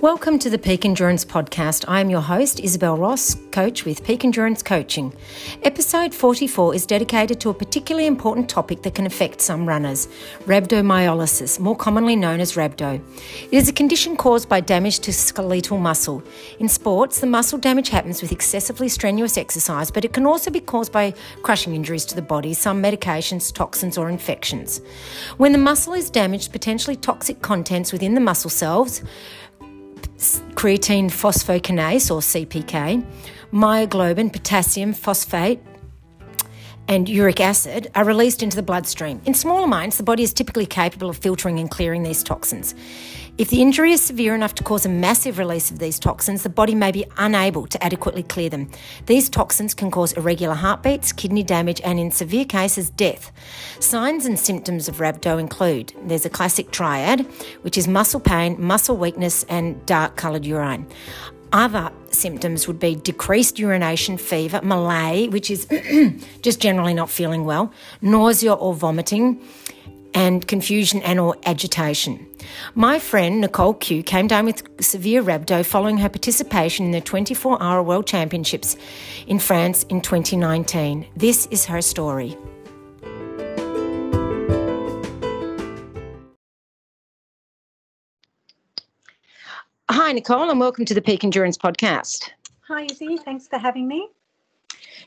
Welcome to the Peak Endurance Podcast. I am your host, Isabel Ross, coach with Peak Endurance Coaching. Episode 44 is dedicated to a particularly important topic that can affect some runners rhabdomyolysis, more commonly known as rhabdo. It is a condition caused by damage to skeletal muscle. In sports, the muscle damage happens with excessively strenuous exercise, but it can also be caused by crushing injuries to the body, some medications, toxins, or infections. When the muscle is damaged, potentially toxic contents within the muscle cells, creatine phosphokinase or CPK, myoglobin, potassium phosphate, and uric acid are released into the bloodstream. In small amounts, the body is typically capable of filtering and clearing these toxins. If the injury is severe enough to cause a massive release of these toxins, the body may be unable to adequately clear them. These toxins can cause irregular heartbeats, kidney damage, and in severe cases, death. Signs and symptoms of rhabdo include there's a classic triad, which is muscle pain, muscle weakness, and dark coloured urine. Other symptoms would be decreased urination, fever, malaise, which is just generally not feeling well, nausea or vomiting, and confusion and or agitation. My friend Nicole Q came down with severe rhabdo following her participation in the 24-hour World Championships in France in 2019. This is her story. Hi, Nicole, and welcome to the Peak Endurance Podcast. Hi, Izzy. Thanks for having me.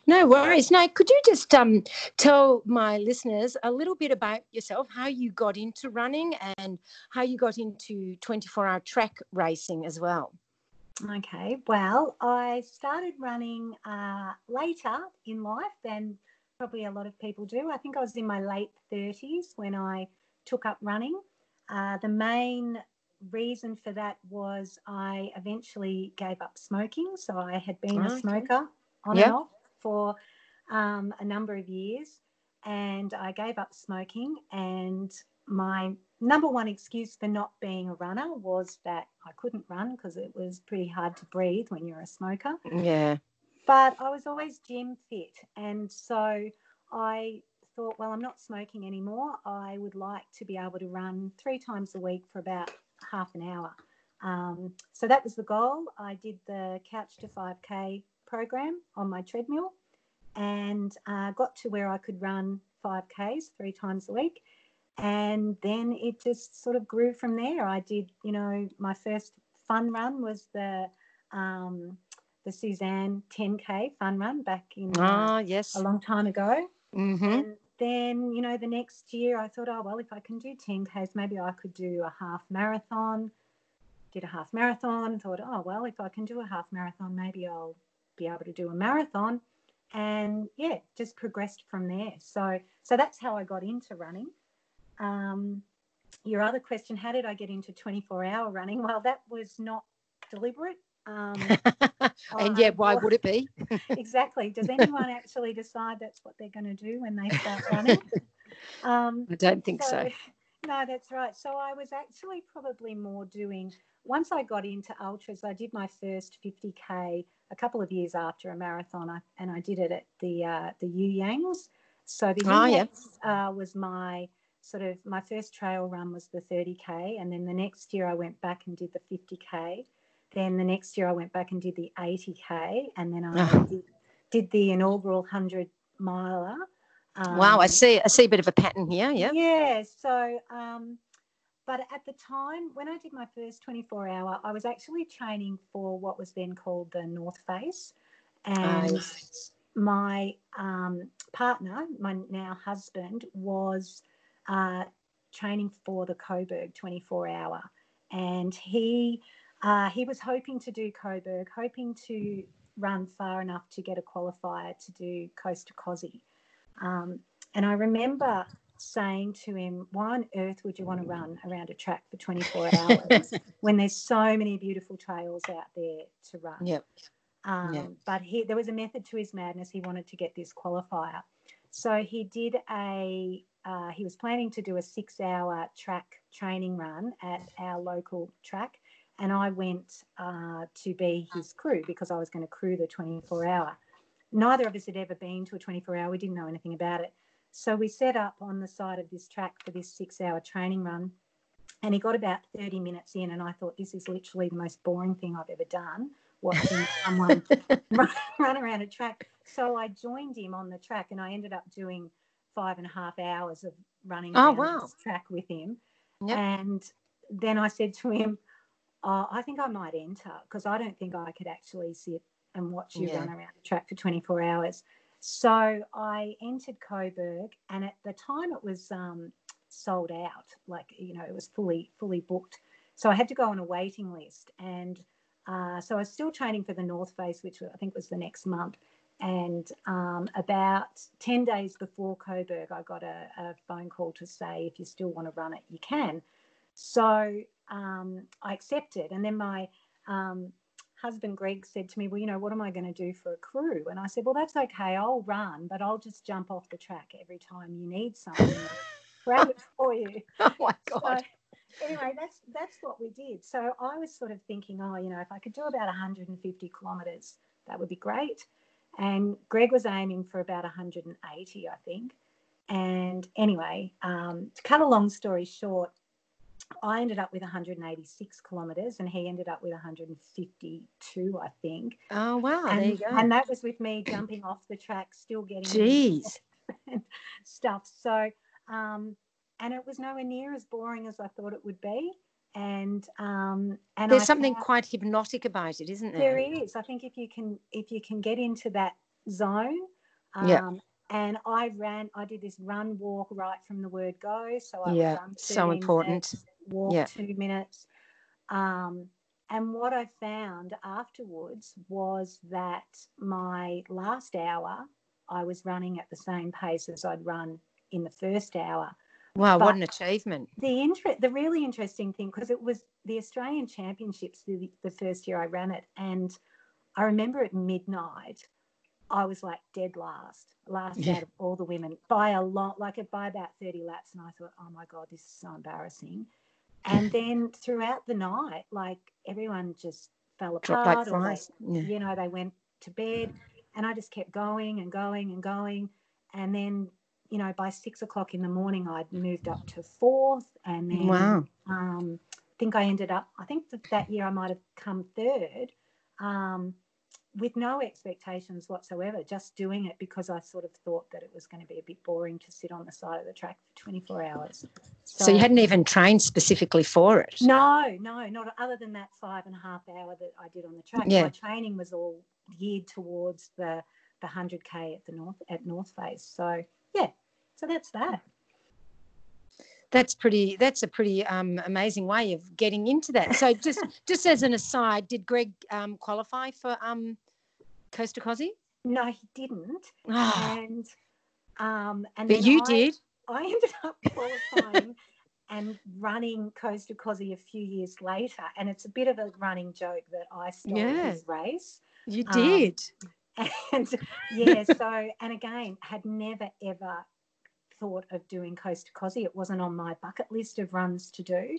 No worries. Now, could you just um, tell my listeners a little bit about yourself, how you got into running and how you got into 24 hour track racing as well? Okay. Well, I started running uh, later in life than probably a lot of people do. I think I was in my late 30s when I took up running. Uh, the main reason for that was I eventually gave up smoking. So I had been a smoker on yep. and off for um, a number of years and I gave up smoking. And my number one excuse for not being a runner was that I couldn't run because it was pretty hard to breathe when you're a smoker. Yeah. But I was always gym fit. And so I thought, well, I'm not smoking anymore. I would like to be able to run three times a week for about half an hour. Um, so that was the goal. I did the Couch to 5K program on my treadmill and uh, got to where I could run 5Ks three times a week. And then it just sort of grew from there. I did, you know, my first fun run was the um, the Sussan 10K fun run back in uh, yes. a long time ago. Mm-hmm. And then, you know, the next year I thought, oh, well, if I can do 10Ks, maybe I could do a half marathon. Did a half marathon, thought, oh, well, if I can do a half marathon, maybe I'll be able to do a marathon. And yeah, just progressed from there. So, so that's how I got into running. Um, your other question, how did I get into 24 hour running? Well, that was not deliberate. Um, and yeah, why would it be? exactly. Does anyone actually decide that's what they're going to do when they start running? Um, I don't think so, so. No, that's right. So I was actually probably more doing. Once I got into ultras, I did my first 50k a couple of years after a marathon, and I did it at the uh, the You Yangs. So the oh, yeah. uh, was my sort of my first trail run was the 30k, and then the next year I went back and did the 50k then the next year I went back and did the 80k, and then I uh-huh. did, did, the inaugural 100 miler. Um, wow, I see. I see a bit of a pattern here. Yeah. Yeah. So, um, but at the time when I did my first 24 hour, I was actually training for what was then called the North Face, and nice. my um, partner, my now husband, was uh, training for the Coburg 24 hour, and he uh, he was hoping to do Coburg, hoping to run far enough to get a qualifier to do Coast to Kosci. Um, and I remember saying to him, Why on earth would you want to run around a track for 24 hours when there's so many beautiful trails out there to run? Yep. Um, yep. But he, there was a method to his madness. He wanted to get this qualifier. So he did a, uh, he was planning to do a six hour track training run at our local track and I went uh, to be his crew because I was going to crew the 24 hour. Neither of us had ever been to a 24 hour, we didn't know anything about it. So we set up on the side of this track for this six hour training run. and he got about 30 minutes in, and I thought, this is literally the most boring thing I've ever done watching someone run, run around a track. So I joined him on the track, and I ended up doing five and a half hours of running Oh, wow. this track with him. Yep. And then I said to him, oh, I think I might enter because I don't think I could actually sit and watch you Yeah. run around the track for 24 hours. So I entered Coburg, and at the time it was um, sold out. Like you know, it was fully fully booked. So I had to go on a waiting list, and uh, so I was still training for the North Face, which I think was the next month. And um, about 10 days before Coburg, I got a, a phone call to say, if you still want to run it, you can. So um, I accepted. And then my um, husband, Greg, said to me, Well, you know, what am I going to do for a crew? And I said, Well, that's okay. I'll run, but I'll just jump off the track every time you need something. grab it for you. Oh my So, God. anyway, that's that's what we did. So I was sort of thinking, oh, you know, if I could do about 150 kilometres, that would be great. And Greg was aiming for about 180, I think. And anyway, um, to cut a long story short, I ended up with 186 kilometres, and he ended up with 152, I think. Oh wow. there you And, go. and that was with me jumping off the track, still getting Jeez. stuff. So, um, and it was nowhere near as boring as I thought it would be. And um, and There's I something found- quite hypnotic about it, isn't there there? is. I think if you can if you can get into that zone. Um, Yeah. And I ran. I did this run walk right from the word go. So I Yeah, so important. minutes, walk Yeah. two minutes. Um, and what I found afterwards was that my last hour, I was running at the same pace as I'd run in the first hour. Wow, But- what an achievement. The inter- the really interesting thing because it was the Australian Championships the, the first year I ran it, and I remember at midnight, I was like dead last, last Yeah. out of all the women by a lot, like by about thirty laps, and I thought, oh my god, this is so embarrassing. And then throughout the night, like everyone just fell Dropped like apart, or they. Yeah. you know, they went to bed, and I just kept going and going and going, and then you know by six o'clock in the morning I'd moved up to fourth, and then Wow. um, I think I ended up. I think that that year I might have come third, um, with no expectations whatsoever. Just doing it because I sort of thought that it was going to be a bit boring to sit on the side of the track for 24 hours. So you hadn't even trained specifically for it. No, no, not other than that five and a half hour that I did on the track. Yeah. My training was all geared towards the the hundred k at the north at North Face. So yeah, so that's that. That's pretty. That's a pretty um, amazing way of getting into that. So just just as an aside, did Greg um, qualify for um, Coast to Kosci? No, he didn't, Ah, and um, and but you I, did. I ended up qualifying and running Coast to Kosci a few years later, and it's a bit of a running joke that I stole Yeah. his race. You um, did. and yeah, so and again, had never ever thought of doing Coast to Kosci. It wasn't on my bucket list of runs to do.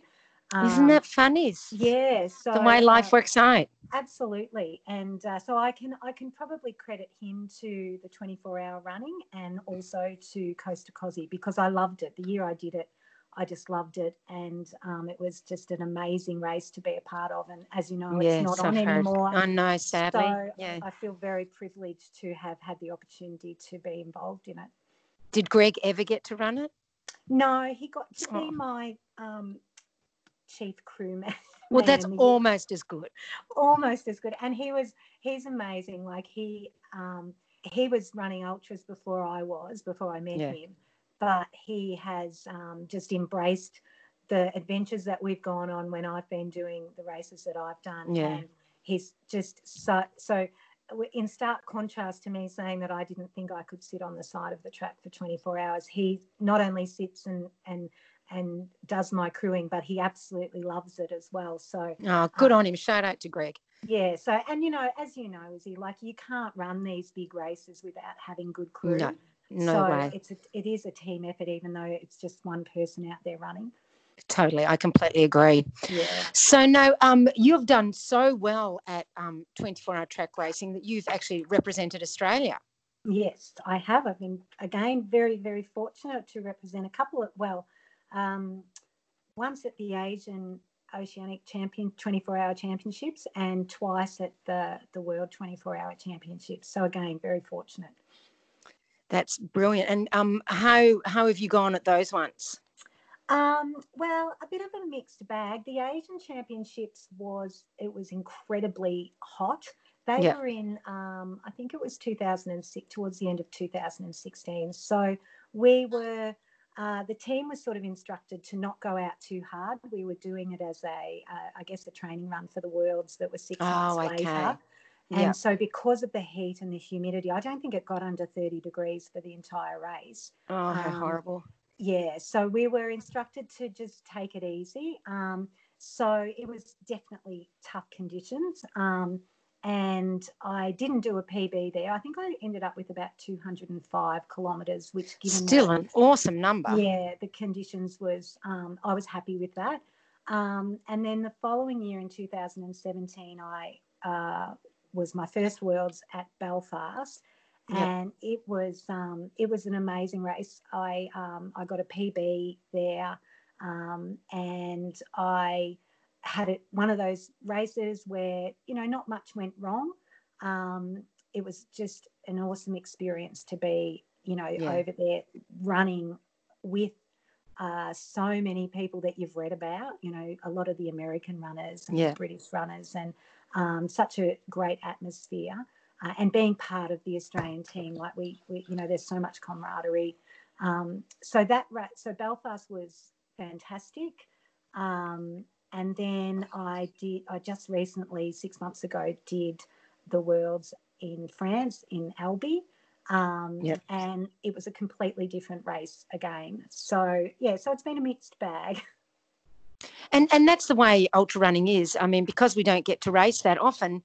Isn't Um, that funny? yeah? So the way life uh, works out. absolutely, and uh, so I can I can probably credit him to the 24 hour running and also to Coast to Kosci because I loved it. The year I did it. I just loved it, and um, it was just an amazing race to be a part of. And as you know, it's not on I've heard. anymore. I know, sadly. So yeah. I feel very privileged to have had the opportunity to be involved in it. Did Greg ever get to run it? No, he got to Oh. be my um, chief crewman. Well, that's almost as good. almost as good. And he was he's amazing. Like he um, he was running ultras before I was, before I met Yeah. him. But he has um, just embraced the adventures that we've gone on when I've been doing the races that I've done. Yeah. And he's just so so in stark contrast to me saying that I didn't think I could sit on the side of the track for 24 hours, he not only sits and and and does my crewing, but he absolutely loves it as well. So Oh, uh, good on him. Shout out to Greg. yeah, so and you know, as you know, Izzy, like you can't run these big races without having good crew. No, No so way. it's a, it is a team effort, even though it's just one person out there running. Totally. I completely agree. Yeah. So no, um, you've done so well at um 24 hour track racing that you've actually represented Australia. Yes, I have. I've been again very, very fortunate to represent a couple of well, um, once at the Asian Oceanic Champion 24 Hour Championships and twice at the the World 24 Hour Championships. So again, very fortunate. That's brilliant. And um, how how have you gone at those ones? Um, well, a bit of a mixed bag. The Asian Championships was it was incredibly hot. They yeah. were in, um, I think it was 2006, towards the end of 2016. So we were, uh, the team was sort of instructed to not go out too hard. We were doing it as a, uh, I guess, a training run for the Worlds that was six oh, months okay. later. And yeah. so, because of the heat and the humidity, I don't think it got under 30 degrees for the entire race. Oh, how um, horrible. Yeah. So, we were instructed to just take it easy. Um, so, it was definitely tough conditions. Um, and I didn't do a PB there. I think I ended up with about 205 kilometres, which given still that, an awesome number. Yeah, the conditions was um, I was happy with that. Um, and then the following year in 2017, I uh, was my first Worlds at Belfast, yep. and it was um, it was an amazing race. I um, I got a PB there, um, and I had it one of those races where you know not much went wrong. Um, it was just an awesome experience to be you know yeah. over there running with uh, so many people that you've read about. You know a lot of the American runners and yeah. British runners, and um, such a great atmosphere. Uh, and being part of the Australian team, like we, we you know, there's so much camaraderie. Um, so that right, so Belfast was fantastic. Um, and then I did, I just recently, six months ago, did the Worlds in France, in Albi. Um, yep. And it was a completely different race again. So, yeah, so it's been a mixed bag. And, and that's the way ultra running is. I mean, because we don't get to race that often,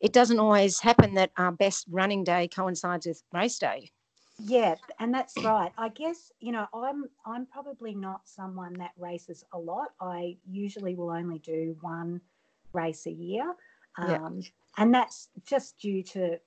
it doesn't always happen that our best running day coincides with race day. Yeah, and that's right. I guess you know I'm I'm probably not someone that races a lot. I usually will only do one race a year, um, yeah. and that's just due to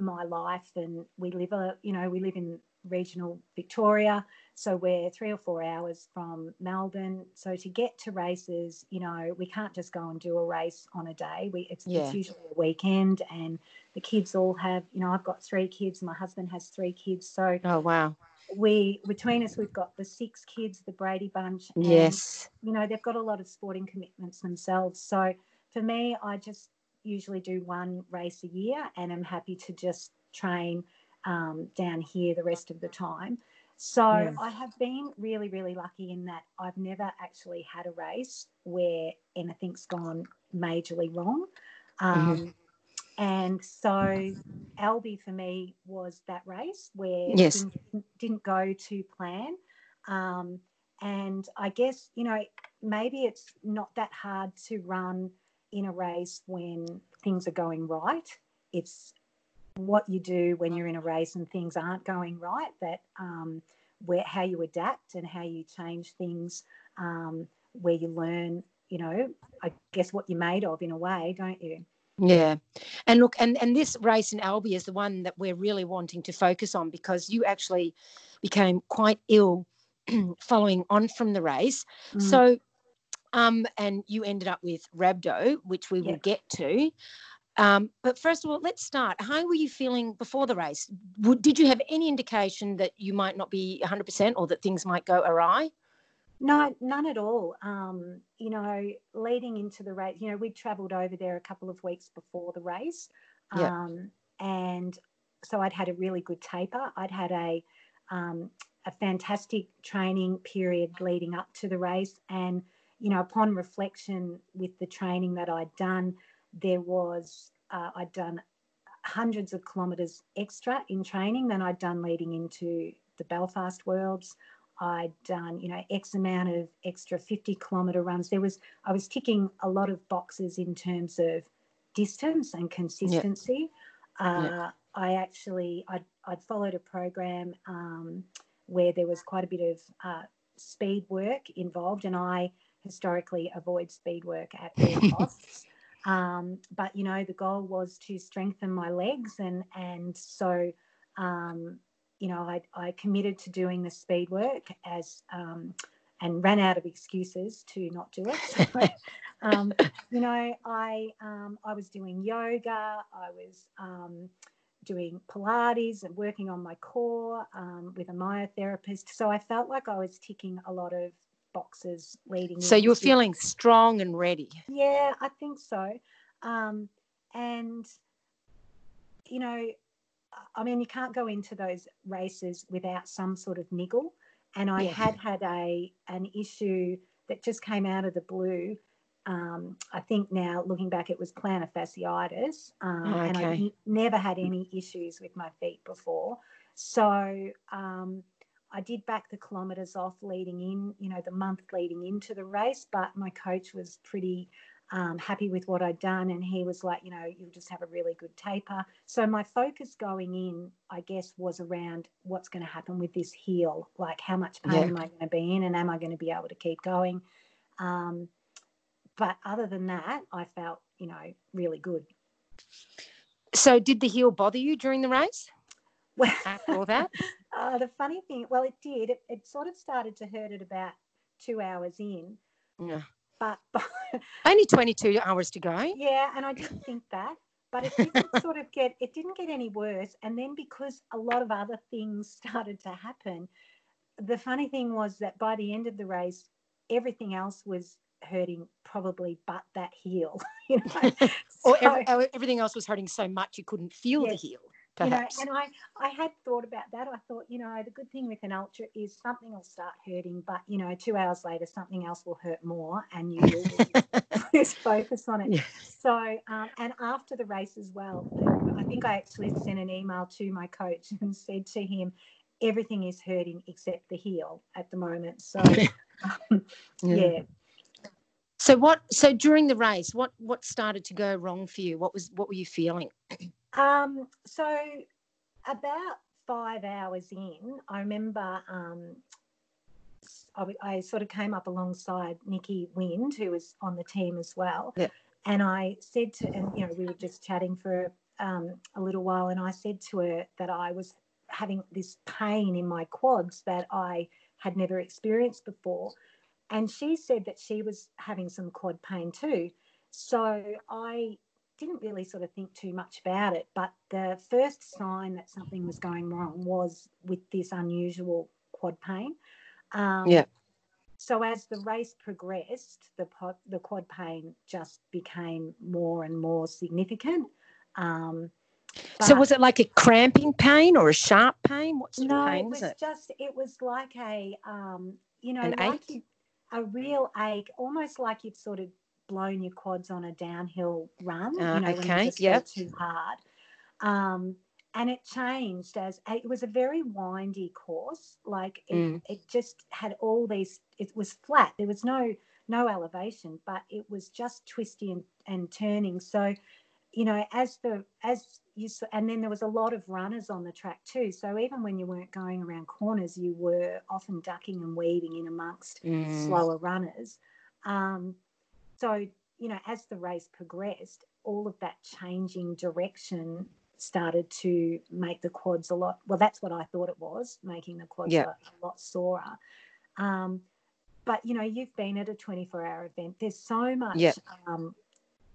my life. And we live a you know we live in regional Victoria, so we're three or four hours from Melbourne. So to get to races, you know, we can't just go and do a race on a day. We it's, yeah. it's usually a weekend, and the kids all have. You know, I've got three kids. My husband has three kids. So oh wow. We between us, we've got the six kids, the Brady bunch. And, yes. You know, they've got a lot of sporting commitments themselves. So for me, I just usually do one race a year, and I'm happy to just train um, down here the rest of the time. So yes. I have been really, really lucky in that I've never actually had a race where anything's gone majorly wrong. Um, mm-hmm. And so Albi for me was that race where yes. things didn't go to plan. Um, and I guess, you know, maybe it's not that hard to run in a race when things are going right. It's what you do when you're in a race and things aren't going right, that um, where how you adapt and how you change things, um, where you learn, you know, I guess what you're made of in a way, don't you? Yeah. And look, and, and this race in Albi is the one that we're really wanting to focus on because you actually became quite ill following on from the race. Mm. So, um, and you ended up with rhabdo, which we will get to. Um, but first of all, let's start. How were you feeling before the race? did you have any indication that you might not be 100% or that things might go awry? No, none at all. Um, you know, leading into the race, you know, we'd travelled over there a couple of weeks before the race. Um, And so I'd had a really good taper. I'd had a, um, a fantastic training period leading up to the race. And, you know, upon reflection with the training that I'd done, there was uh, I'd done hundreds of kilometres extra in training than I'd done leading into the Belfast Worlds. I'd done, you know, X amount of extra 50 kilometre runs. There was, I was ticking a lot of boxes in terms of distance and consistency. Yep. Uh, yep. I actually, I'd, I'd, followed a program um, where there was quite a bit of uh, speed work involved, and I historically avoid speed work at all costs. Um, but you know, the goal was to strengthen my legs, and and so um, you know, I, I committed to doing the speed work as um, and ran out of excuses to not do it. Um, you know, I um, I was doing yoga. I was um, doing Pilates and working on my core um, with a myotherapist. So I felt like I was ticking a lot of boxes leading. So you're feeling strong and ready. Yeah, I think so. Um, and you know, I mean, you can't go into those races without some sort of niggle. And I yeah. had had a an issue that just came out of the blue. Um, I think now looking back, it was plantar fasciitis, um, okay. and I never had any issues with my feet before. So um, I did back the kilometres off leading in, you know, the month leading into the race, but my coach was pretty um, happy with what I'd done. And he was like, you know, you'll just have a really good taper. So my focus going in, I guess, was around what's going to happen with this heel. Like, how much pain yeah. am I going to be in and am I going to be able to keep going? Um, but other than that, I felt, you know, really good. So, did the heel bother you during the race? Well, all that, uh, the funny thing, well, it did. It, it, sort of started to hurt at about two hours in. Yeah but, but only 22 hours to go. Yeah, and I didn't think that, but it didn't sort of get it didn't get any worse. And then because a lot of other things started to happen, the funny thing was that by the end of the race, everything else was hurting probably but that heel you know or every, everything else was hurting so much you couldn't feel yes. the heel perhaps. You know, and I, I had thought about that. I thought, you know, the good thing with an ultra is something will start hurting, but you know, two hours later, something else will hurt more, and you will lose focus on it. Yeah. So, um, and after the race as well, I think I actually sent an email to my coach and said to him, everything is hurting except the heel at the moment. So, um, yeah. yeah. So what? So during the race, what what started to go wrong for you? What was what were you feeling? Um, so about five hours in, I remember um, I, I, sort of came up alongside Nikki Wynd, who was on the team as well. Yeah. And I said to, and you know, we were just chatting for um, a little while, and I said to her that I was having this pain in my quads that I had never experienced before. And she said that she was having some quad pain too. So I didn't really sort of think too much about it. But the first sign that something was going wrong was with this unusual quad pain. Um, yeah. So as the race progressed, the the quad pain just became more and more significant. Um, so was it like a cramping pain or a sharp pain? What sort no, of pain was, was it? Just it was like a um, you know An like ache? a real ache, almost like you've sort of blown your quads on a downhill run. Uh, you know, okay. when you just yep. too hard. Um, and it changed as it was a very windy course. Like it, mm. it just had all these. It was flat. There was no no elevation, but it was just twisty and, and turning. So, you know, as the as you saw, and then there was a lot of runners on the track too. So even when you weren't going around corners, you were often ducking and weaving in amongst mm. slower runners. Um, so, you know, as the race progressed, all of that changing direction started to make the quads a lot well that's what i thought it was making the quads a, a, lot sorer. Um, but you know you've been at a 24 hour event. There's so much um,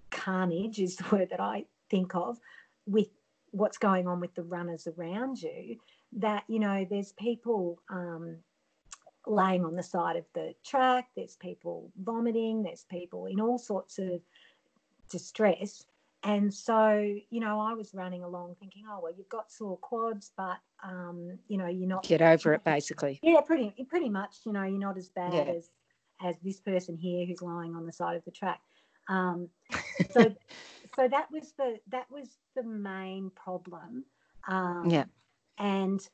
carnage is the word that i think of with what's going on with the runners around you that you know there's people um, laying on the side of the track, there's people vomiting, there's people in all sorts of distress. And so, you know, I was running along thinking, oh, well, you've got sore quads, but, um, you know, you're not. Get over it, basically. Yeah, pretty, pretty much, you know, you're not as bad yeah. as, as this person here who's lying on the side of the track. Um, so, so that was the, that was the main problem. Um, yeah. And,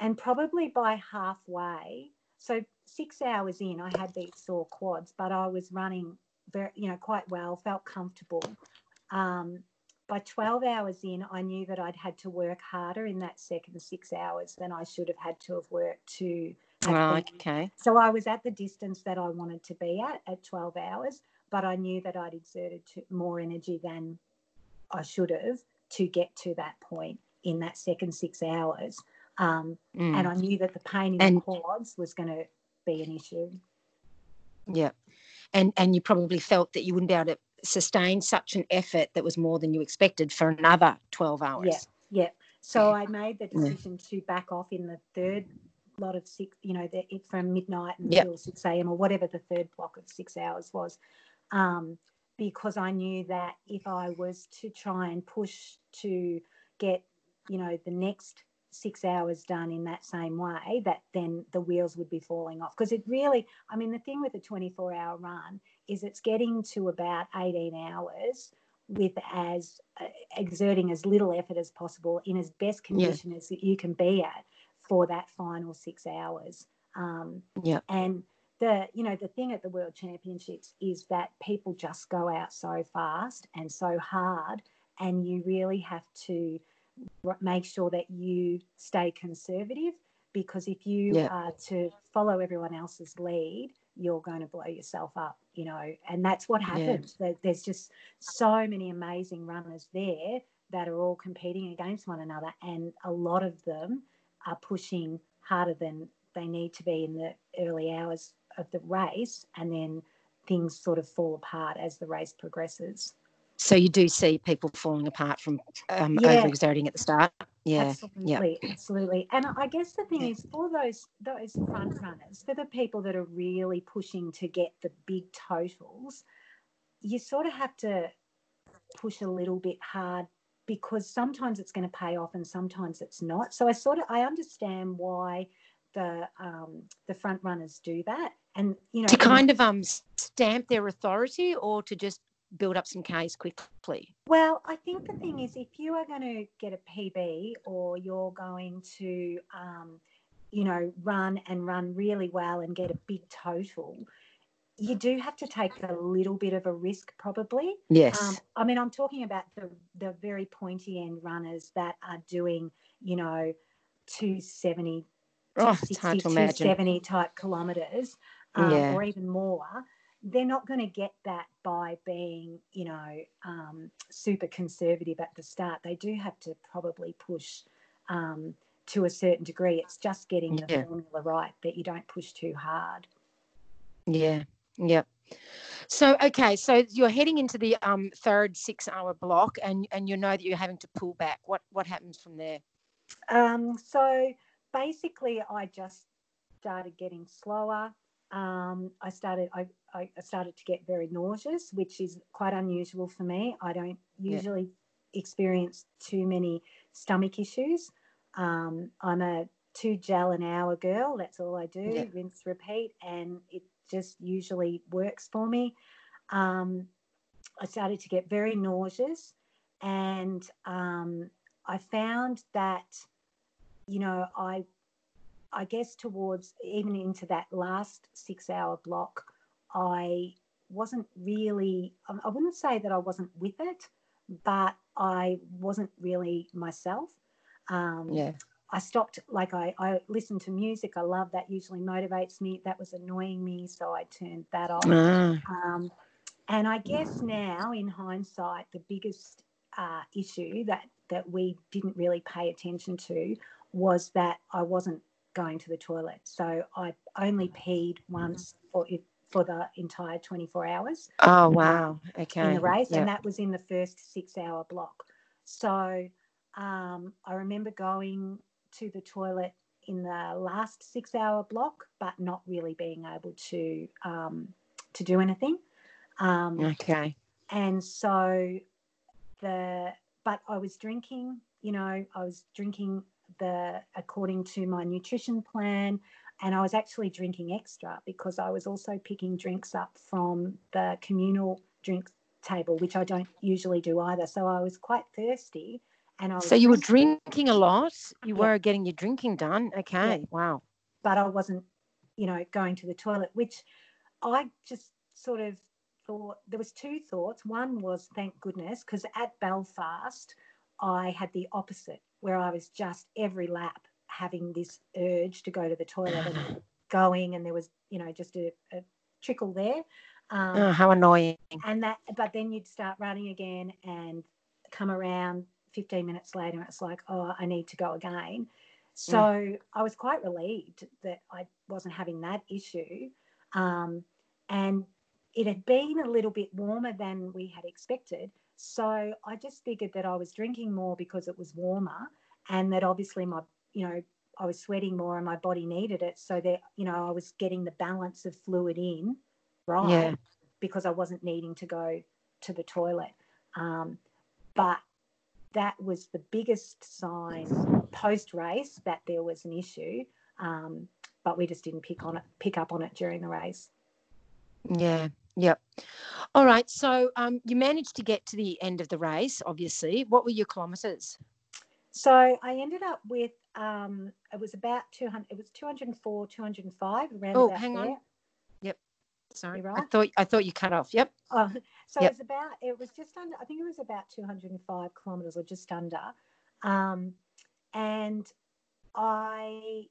and probably by halfway, so six hours in, I had these sore quads, but I was running very, you know, quite well, felt comfortable. Um, by 12 hours in, I knew that I'd had to work harder in that second six hours than I should have had to have worked to. Have okay. So I was at the distance that I wanted to be at at 12 hours, but I knew that I'd exerted more energy than I should have to get to that point in that second six hours. Um, mm. And I knew that the pain in and, the quads was going to be an issue. Yeah, and and you probably felt that you wouldn't be able to sustain such an effort that was more than you expected for another twelve hours. Yeah, yeah. So I made the decision to back off in the third lot of six, you know, the, it from midnight until yep. 6 a.m. or whatever the third block of six hours was. Um, because I knew that if I was to try and push to get, you know, the next six hours done in that same way, that then the wheels would be falling off. Because it really, I mean, the thing with a 24 hour run is it's getting to about 18 hours with as uh, exerting as little effort as possible in as best condition yeah. as you can be at for that final six hours. Um, yeah. And the you know the thing at the World Championships is that people just go out so fast and so hard, and you really have to make sure that you stay conservative because if you yeah. are to follow everyone else's lead, you're going to blow yourself up, you know, and that's what happens. Yeah. There's just so many amazing runners there that are all competing against one another, and a lot of them are pushing harder than they need to be in the early hours of the race, and then things sort of fall apart as the race progresses. So you do see people falling apart from um, yeah. overexerting at the start. Yeah, absolutely, yeah. absolutely. And I guess the thing is, for those those front runners, for the people that are really pushing to get the big totals, you sort of have to push a little bit hard because sometimes it's going to pay off and sometimes it's not. So I sort of I understand why the um, the front runners do that, and you know to kind of um stamp their authority or to just build up some Ks quickly. Well, I think the thing is if you are going to get a PB or you're going to um, you know run and run really well and get a big total you do have to take a little bit of a risk, probably. Yes. Um, I mean, I'm talking about the the very pointy end runners that are doing, you know, 270, oh, 270 type kilometres, um, yeah. or even more. They're not going to get that by being, you know, um, super conservative at the start. They do have to probably push um, to a certain degree. It's just getting the yeah. formula right that you don't push too hard. Yeah, Yep. So okay, so you're heading into the um, third six-hour block, and and you know that you're having to pull back. What what happens from there? Um, so basically, I just started getting slower. Um, I started I, I started to get very nauseous, which is quite unusual for me. I don't usually yeah. experience too many stomach issues. Um, I'm a two gel an hour girl. That's all I do. Yeah. Rinse, repeat, and it just usually works for me. Um, I started to get very nauseous, and um, I found that, you know, I, I guess towards even into that last six-hour block, I wasn't really. I wouldn't say that I wasn't with it, but I wasn't really myself. Um, yeah. I stopped, like, I, I listened to music. I love that, usually motivates me. That was annoying me, so I turned that off. Ah. Um, and I guess now, in hindsight, the biggest uh, issue that, that we didn't really pay attention to was that I wasn't going to the toilet. So I only peed once for for the entire 24 hours. Oh wow! Okay. In the race, yep. and that was in the first six-hour block. So um, I remember going to the toilet in the last six hour block, but not really being able to um, to do anything. Um, okay. And so the but I was drinking. You know, I was drinking the according to my nutrition plan, and I was actually drinking extra because I was also picking drinks up from the communal drink table, which I don't usually do either. So I was quite thirsty and I so you were drinking a lot. You yeah. were getting your drinking done. Okay, yeah. wow. But I wasn't, you know, going to the toilet, which I just sort of thought there was two thoughts. One was thank goodness because at Belfast I had the opposite where I was just every lap having this urge to go to the toilet and going and there was you know just a, a trickle there um, oh, how annoying and that but then you'd start running again and come around 15 minutes later, and it's like, oh, I need to go again. So mm. I was quite relieved that I wasn't having that issue. Um, and it had been a little bit warmer than we had expected. So I just figured that I was drinking more because it was warmer and that obviously my, you know, I was sweating more and my body needed it. So that, you know, I was getting the balance of fluid in right yeah. because I wasn't needing to go to the toilet. Um, but that was the biggest sign post race that there was an issue. Um, but we just didn't pick on it, pick up on it during the race. Yeah. Yep. All right. So um, you managed to get to the end of the race, obviously. What were your kilometres? So I ended up with um, it was about 200. It was 204, 205 around oh, hang there. on. Yep. Sorry. Right? I thought I thought you cut off. Yep. Oh, so yep. it was about. It was just under. I think it was about 205 kilometres or just under. Um, and I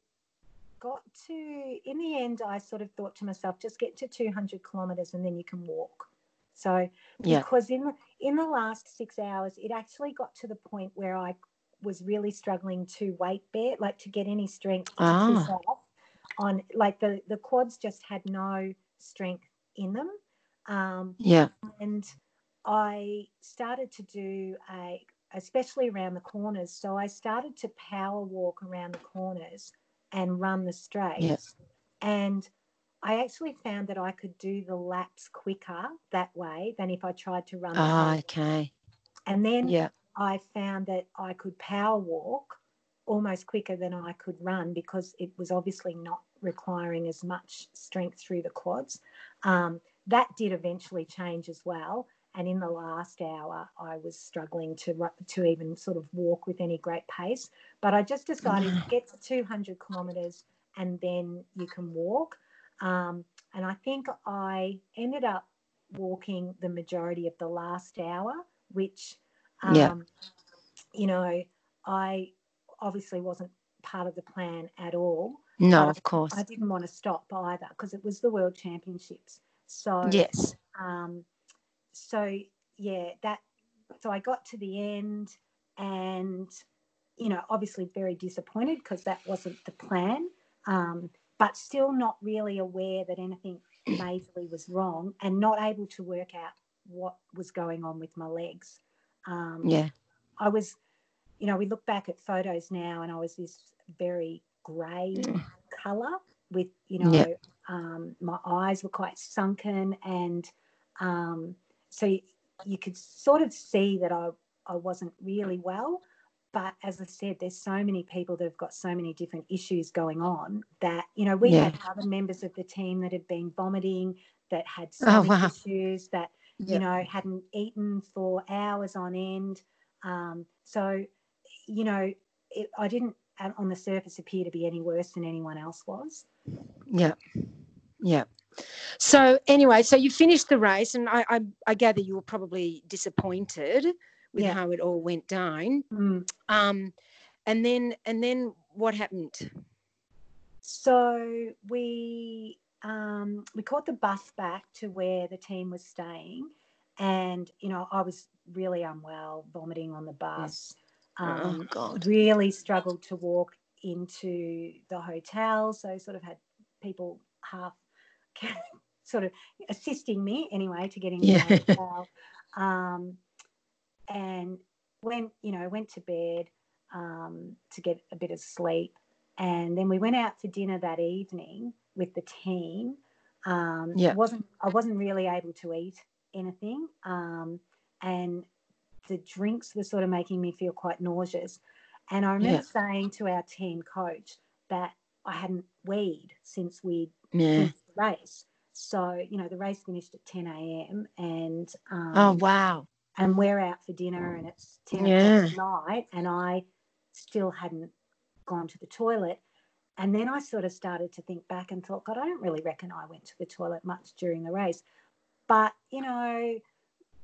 got to, in the end, I sort of thought to myself, just get to 200 kilometres and then you can walk. So, yeah. because in the, in the last six hours, it actually got to the point where I was really struggling to weight bear, like to get any strength ah. off on, like the, the quads just had no strength in them. Um, yeah. And I started to do a, especially around the corners. So I started to power walk around the corners and run the straight. Yes. And I actually found that I could do the laps quicker that way than if I tried to run. Ah, okay. And then yeah. I found that I could power walk almost quicker than I could run because it was obviously not requiring as much strength through the quads. Um, that did eventually change as well. And in the last hour, I was struggling to to even sort of walk with any great pace. But I just decided to get to 200 kilometres and then you can walk. Um, and I think I ended up walking the majority of the last hour, which, um, yeah. you know, I obviously wasn't part of the plan at all. No, of course. I didn't want to stop either because it was the World Championships. So, yes. Um, so yeah, that so I got to the end and you know, obviously very disappointed because that wasn't the plan. Um, but still not really aware that anything majorly was wrong and not able to work out what was going on with my legs. Um, yeah. I was, you know, we look back at photos now and I was this very grey colour with, you know, yeah. um, my eyes were quite sunken and um, so you, could sort of see that I, I wasn't really well. But as I said, there's so many people that have got so many different issues going on that, you know, we yeah. had other members of the team that had been vomiting, that had stomach oh, wow. issues, that, you know, hadn't eaten for hours on end. Um, so, you know, it, I didn't on the surface appear to be any worse than anyone else was. Yeah. Yeah. So anyway, so you finished the race, and I I, I gather you were probably disappointed with yeah. how it all went down. Mm. Um, and then and then what happened? So we um, we caught the bus back to where the team was staying, and you know I was really unwell, vomiting on the bus. Oh, um, oh God! Really struggled to walk into the hotel, so sort of had people half sort of assisting me anyway to get into yeah. the hotel. Um, and went, you know, went to bed um, to get a bit of sleep. And then we went out for dinner that evening with the team. Um, yeah. wasn't I wasn't really able to eat anything, um, and the drinks were sort of making me feel quite nauseous. And I remember yeah. saying to our team coach that I hadn't weed since we yeah race. So, you know, the race finished at 10 a.m. and um, oh wow, and we're out for dinner and it's 10 yeah. o'clock at night, and I still hadn't gone to the toilet. And then I sort of started to think back and thought, God, I don't really reckon I went to the toilet much during the race. But, you know,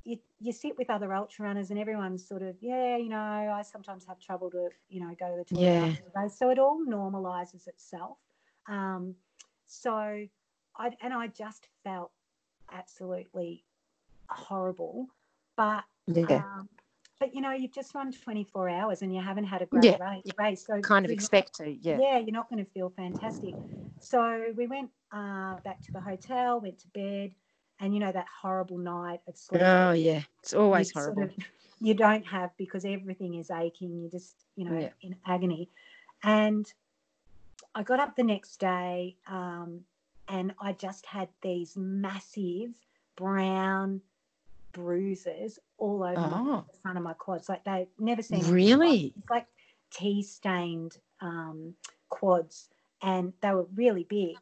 you, you sit with other ultra runners and everyone's sort of, yeah, you know, I sometimes have trouble to, you know, go to the toilet. Yeah. So it all normalizes itself. Um, so I, and I just felt absolutely horrible. But yeah. um, but you know, you've just run 24 hours and you haven't had a great Yeah, race. you race so kind of not- expect to. Yeah. yeah, you're not going to feel fantastic. So we went uh, back to the hotel, went to bed, and you know that horrible night of sleep. Oh yeah. It's always you sort horrible. of- you don't have because everything is aching. You're just, you know, Yeah. in agony. And I got up the next day um, and I just had these massive brown bruises all over my, Oh, the front of my quads. Like they never seen Really? It's like tea stained um, quads, and they were really big.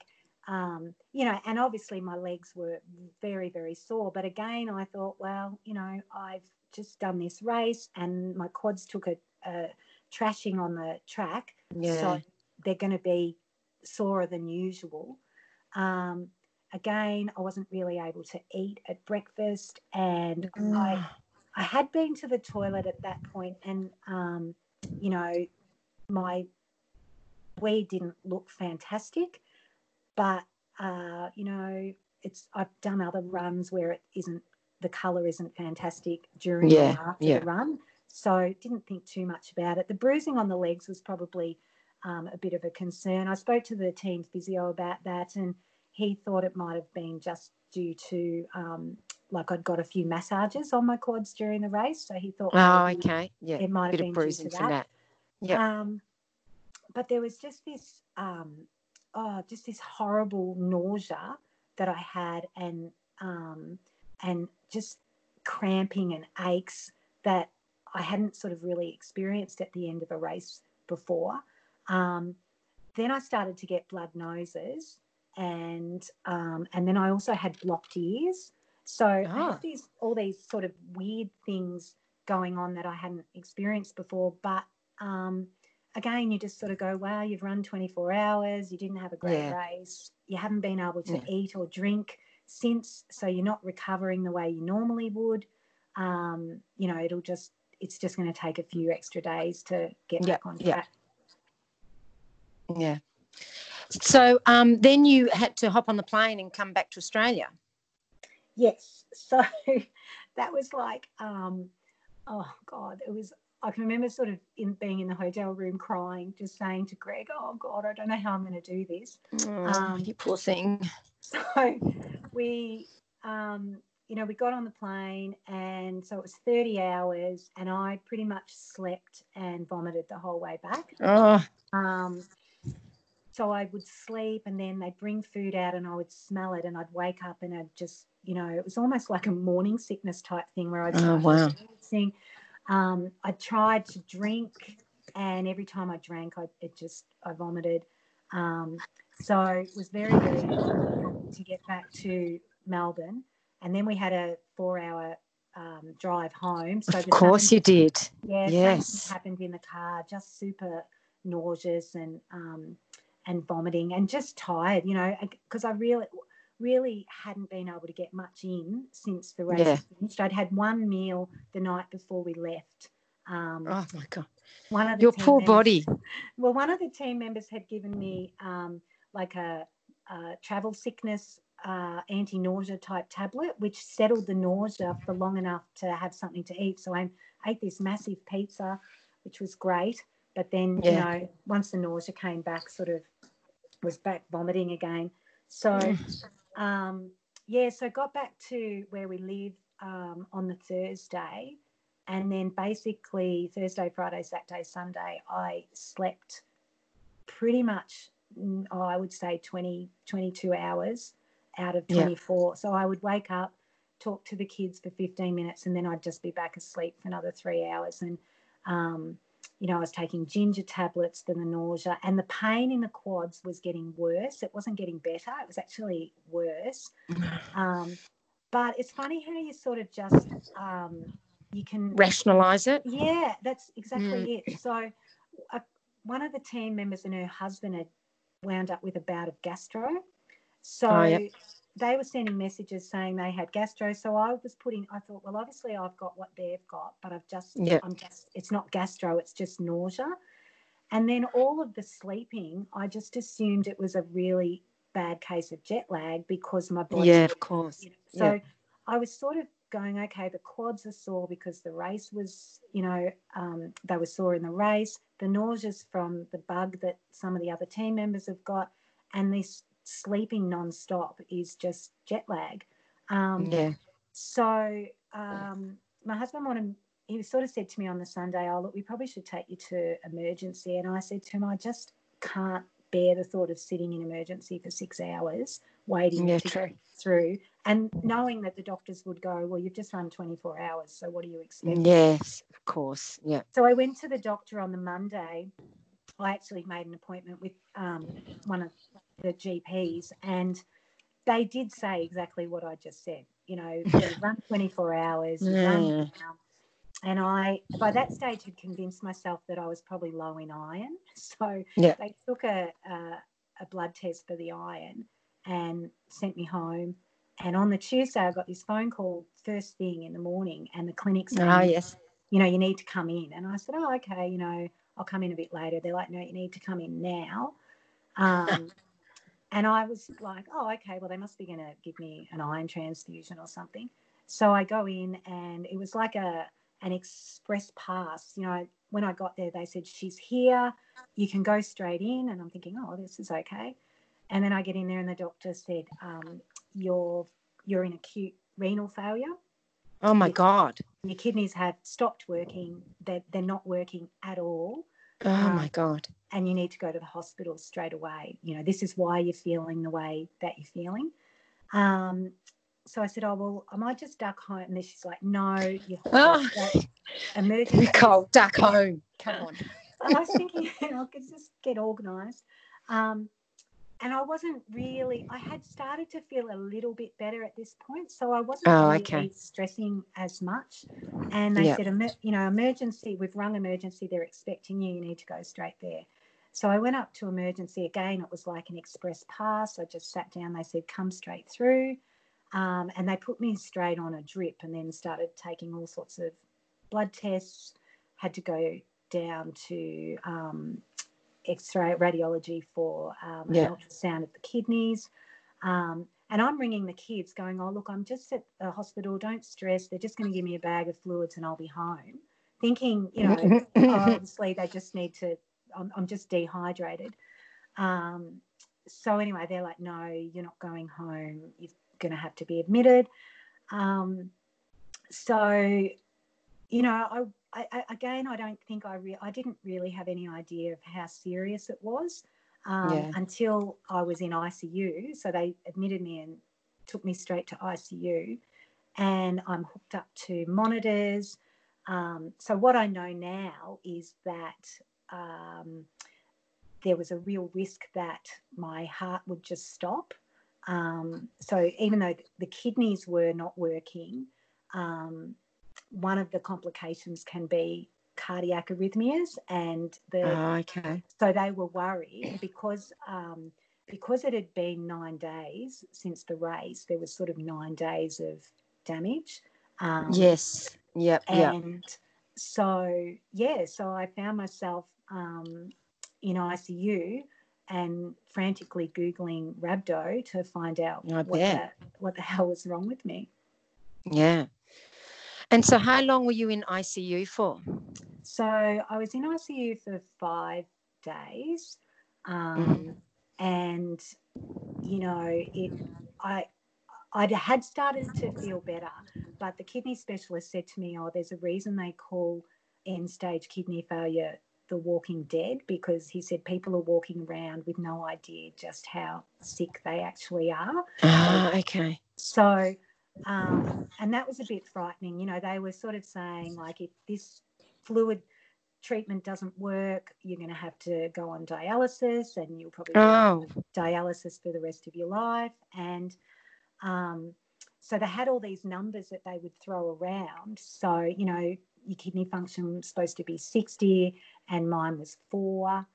Um, you know, and obviously my legs were very, very sore. But again, I thought, well, you know, I've just done this race, and my quads took a, a trashing on the track, yeah. so they're going to be sorer than usual. Um, again, I wasn't really able to eat at breakfast, and I Oh, I had been to the toilet at that point, and um, you know, my wee didn't look fantastic, but uh, you know, it's I've done other runs where it isn't the color isn't fantastic during Yeah, or after yeah. the run, so didn't think too much about it. The bruising on the legs was probably um, a bit of a concern. I spoke to the team physio about that, and he thought it might have been just due to um, like I'd got a few massages on my quads during the race, so he thought oh, okay. Yeah. it might have been due to that. that. Yep. Um, but there was just this, um, oh, just this horrible nausea that I had, and um, and just cramping and aches that I hadn't sort of really experienced at the end of a race before. Um, then I started to get blood noses, and um, and then I also had blocked ears. So I Ah. had these all these sort of weird things going on that I hadn't experienced before. But um, again, you just sort of go, wow, you've run 24 hours, you didn't have a great Yeah. race, you haven't been able to Yeah. eat or drink since, so you're not recovering the way you normally would. Um, you know, it'll just it's just going to take a few extra days to get Yeah, back on track. Yeah. So um, then you had to hop on the plane and come back to Australia. Yes. So that was like, um, oh God, it was. I can remember sort of in being in the hotel room crying, just saying to Greg, "Oh God, I don't know how I'm going to do this." Oh, Um, you poor thing. So we, um, you know, we got on the plane, and so it was 30 hours, and I pretty much slept and vomited the whole way back. Oh, Um, so I would sleep, and then they'd bring food out, and I would smell it, and I'd wake up, and I'd just, you know, it was almost like a morning sickness type thing where I'd Oh, wow. experiencing. Um, I tried to drink, and every time I drank, I it just I vomited. Um, so it was very very difficult to get back to Melbourne, and then we had a four-hour um, drive home. So of course you did. yeah, Yes. happened in the car. Just super nauseous and um, and vomiting and just tired. You know, because I really really hadn't been able to get much in since the race Yeah. finished. I'd had one meal the night before we left. Um, Oh my God. one of the Your poor members- body. Well, one of the team members had given me um, like a, a travel sickness uh, anti-nausea type tablet, which settled the nausea for long enough to have something to eat. So I ate this massive pizza, which was great. But then, you know, once the nausea came back, sort of was back vomiting again. So, Mm. um, yeah, so got back to where we live um, on the Thursday. And then basically Thursday, Friday, Saturday, Sunday, I slept pretty much, mm, oh, I would say 20, 22 hours out of Yeah. 24. So I would wake up, talk to the kids for 15 minutes, and then I'd just be back asleep for another three hours. And, um, you know, I was taking ginger tablets for the nausea, and the pain in the quads was getting worse. It wasn't getting better, it was actually worse. Um, but it's funny how you sort of just, um, you can Rationalize it. yeah, that's exactly it. So, uh, one of the team members and her husband had wound up with a bout of gastro. So, Oh, yep. They were sending messages saying they had gastro. So, I was putting, I thought, well, obviously I've got what they've got, but I've just, yeah. I'm just, it's not gastro, it's just nausea. And then all of the sleeping, I just assumed it was a really bad case of jet lag because my body Yeah, of course. you know, so Yeah. I was sort of going, okay, the quads are sore because the race was, you know, um, they were sore in the race, the nauseous from the bug that some of the other team members have got, and this sleeping non-stop is just jet lag. Um, yeah. So um, my husband wanted, he sort of said to me on the Sunday, oh, look, we probably should take you to emergency. And I said to him, I just can't bear the thought of sitting in emergency for six hours waiting Yeah, to true. get through and knowing that the doctors would go, well, you've just run 24 hours, so what do you expect? Yes, of course. Yeah. So I went to the doctor on the Monday. I actually made an appointment with um, one of the GPs, and they did say exactly what I just said. You know, run 24 hours, run. And I, by that stage, had convinced myself that I was probably low in iron. So Yeah. they took a, a, a blood test for the iron and sent me home. And on the Tuesday, I got this phone call first thing in the morning, and the clinic's Ah, saying, yes. you know, you need to come in. And I said, oh, okay, you know, I'll come in a bit later. They're like, no, you need to come in now. Um, and I was like, oh, okay, well, they must be going to give me an iron transfusion or something. So I go in, and it was like a an express pass. You know, when I got there, they said she's here. You can go straight in, and I'm thinking, oh, this is okay. And then I get in there, and the doctor said, um, you're you're in acute renal failure Oh my Yeah. God. your kidneys have stopped working they're, they're not working at all Oh Um, my God. and you need to go to the hospital straight away you know this is why you're feeling the way that you're feeling um, so i said oh well i might just duck home and then she's like no you Oh. emergency Nicole, duck home. Come on. I was thinking, you know, I could just get organised. Um, and I wasn't really, I had started to feel a little bit better at this point. So I wasn't Oh, really okay. stressing as much. And they Yeah. said, you know, emergency, we've rung emergency, they're expecting you, you need to go straight there. So I went up to emergency again. It was like an express pass. I just sat down. They said, come straight through. Um, and they put me straight on a drip and then started taking all sorts of blood tests. Had to go down to um, X-ray radiology for um, Yeah. ultrasound of the kidneys. Um, and I'm ringing the kids, going, "Oh, look, I'm just at the hospital. Don't stress. They're just going to give me a bag of fluids and I'll be home." Thinking, you know, oh, obviously they just need to. I'm, I'm just dehydrated. Um, so anyway, they're like, "No, you're not going home. You're going to have to be admitted." Um, so, you know, I, I, I again, I don't think I re- I didn't really have any idea of how serious it was um, Yeah. until I was in ICU. So they admitted me and took me straight to ICU, and I'm hooked up to monitors. Um, so what I know now is that um, there was a real risk that my heart would just stop. Um, so even though the kidneys were not working, um, one of the complications can be cardiac arrhythmias, and the Oh, okay. so they were worried because um, because it had been nine days since the race. There was sort of nine days of damage. Um, Yes. Yep. Yep. and so yeah, so I found myself um, in ICU and frantically googling rhabdo to find out I what bet. the, what the hell was wrong with me. Yeah. And so, how long were you in ICU for? So I was in ICU for five days, um, and you know, it. I I had started to feel better, but the kidney specialist said to me, "Oh, there's a reason they call end-stage kidney failure the walking dead because he said people are walking around with no idea just how sick they actually are." Ah, okay. So, um, and that was a bit frightening. You know, they were sort of saying, like, if this fluid treatment doesn't work, you're going to have to go on dialysis and you'll probably Oh, dialysis for the rest of your life. And um, so they had all these numbers that they would throw around. So, you know, your kidney function was supposed to be 60 and mine was four.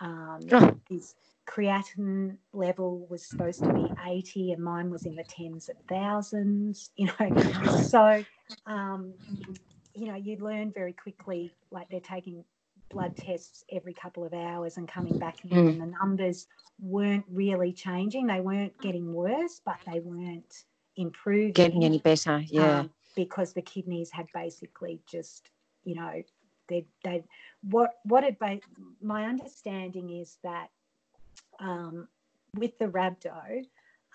Um, Oh. his creatinine level was supposed to be 80 and mine was in the tens of thousands, you know. so, um, you know, you learn very quickly, like they're taking blood tests every couple of hours and coming back in, Mm. and the numbers weren't really changing. They weren't getting worse, but they weren't improving. getting any better? Yeah. Um, because the kidneys had basically just, you know, they they what what it my understanding is that um, with the rhabdo,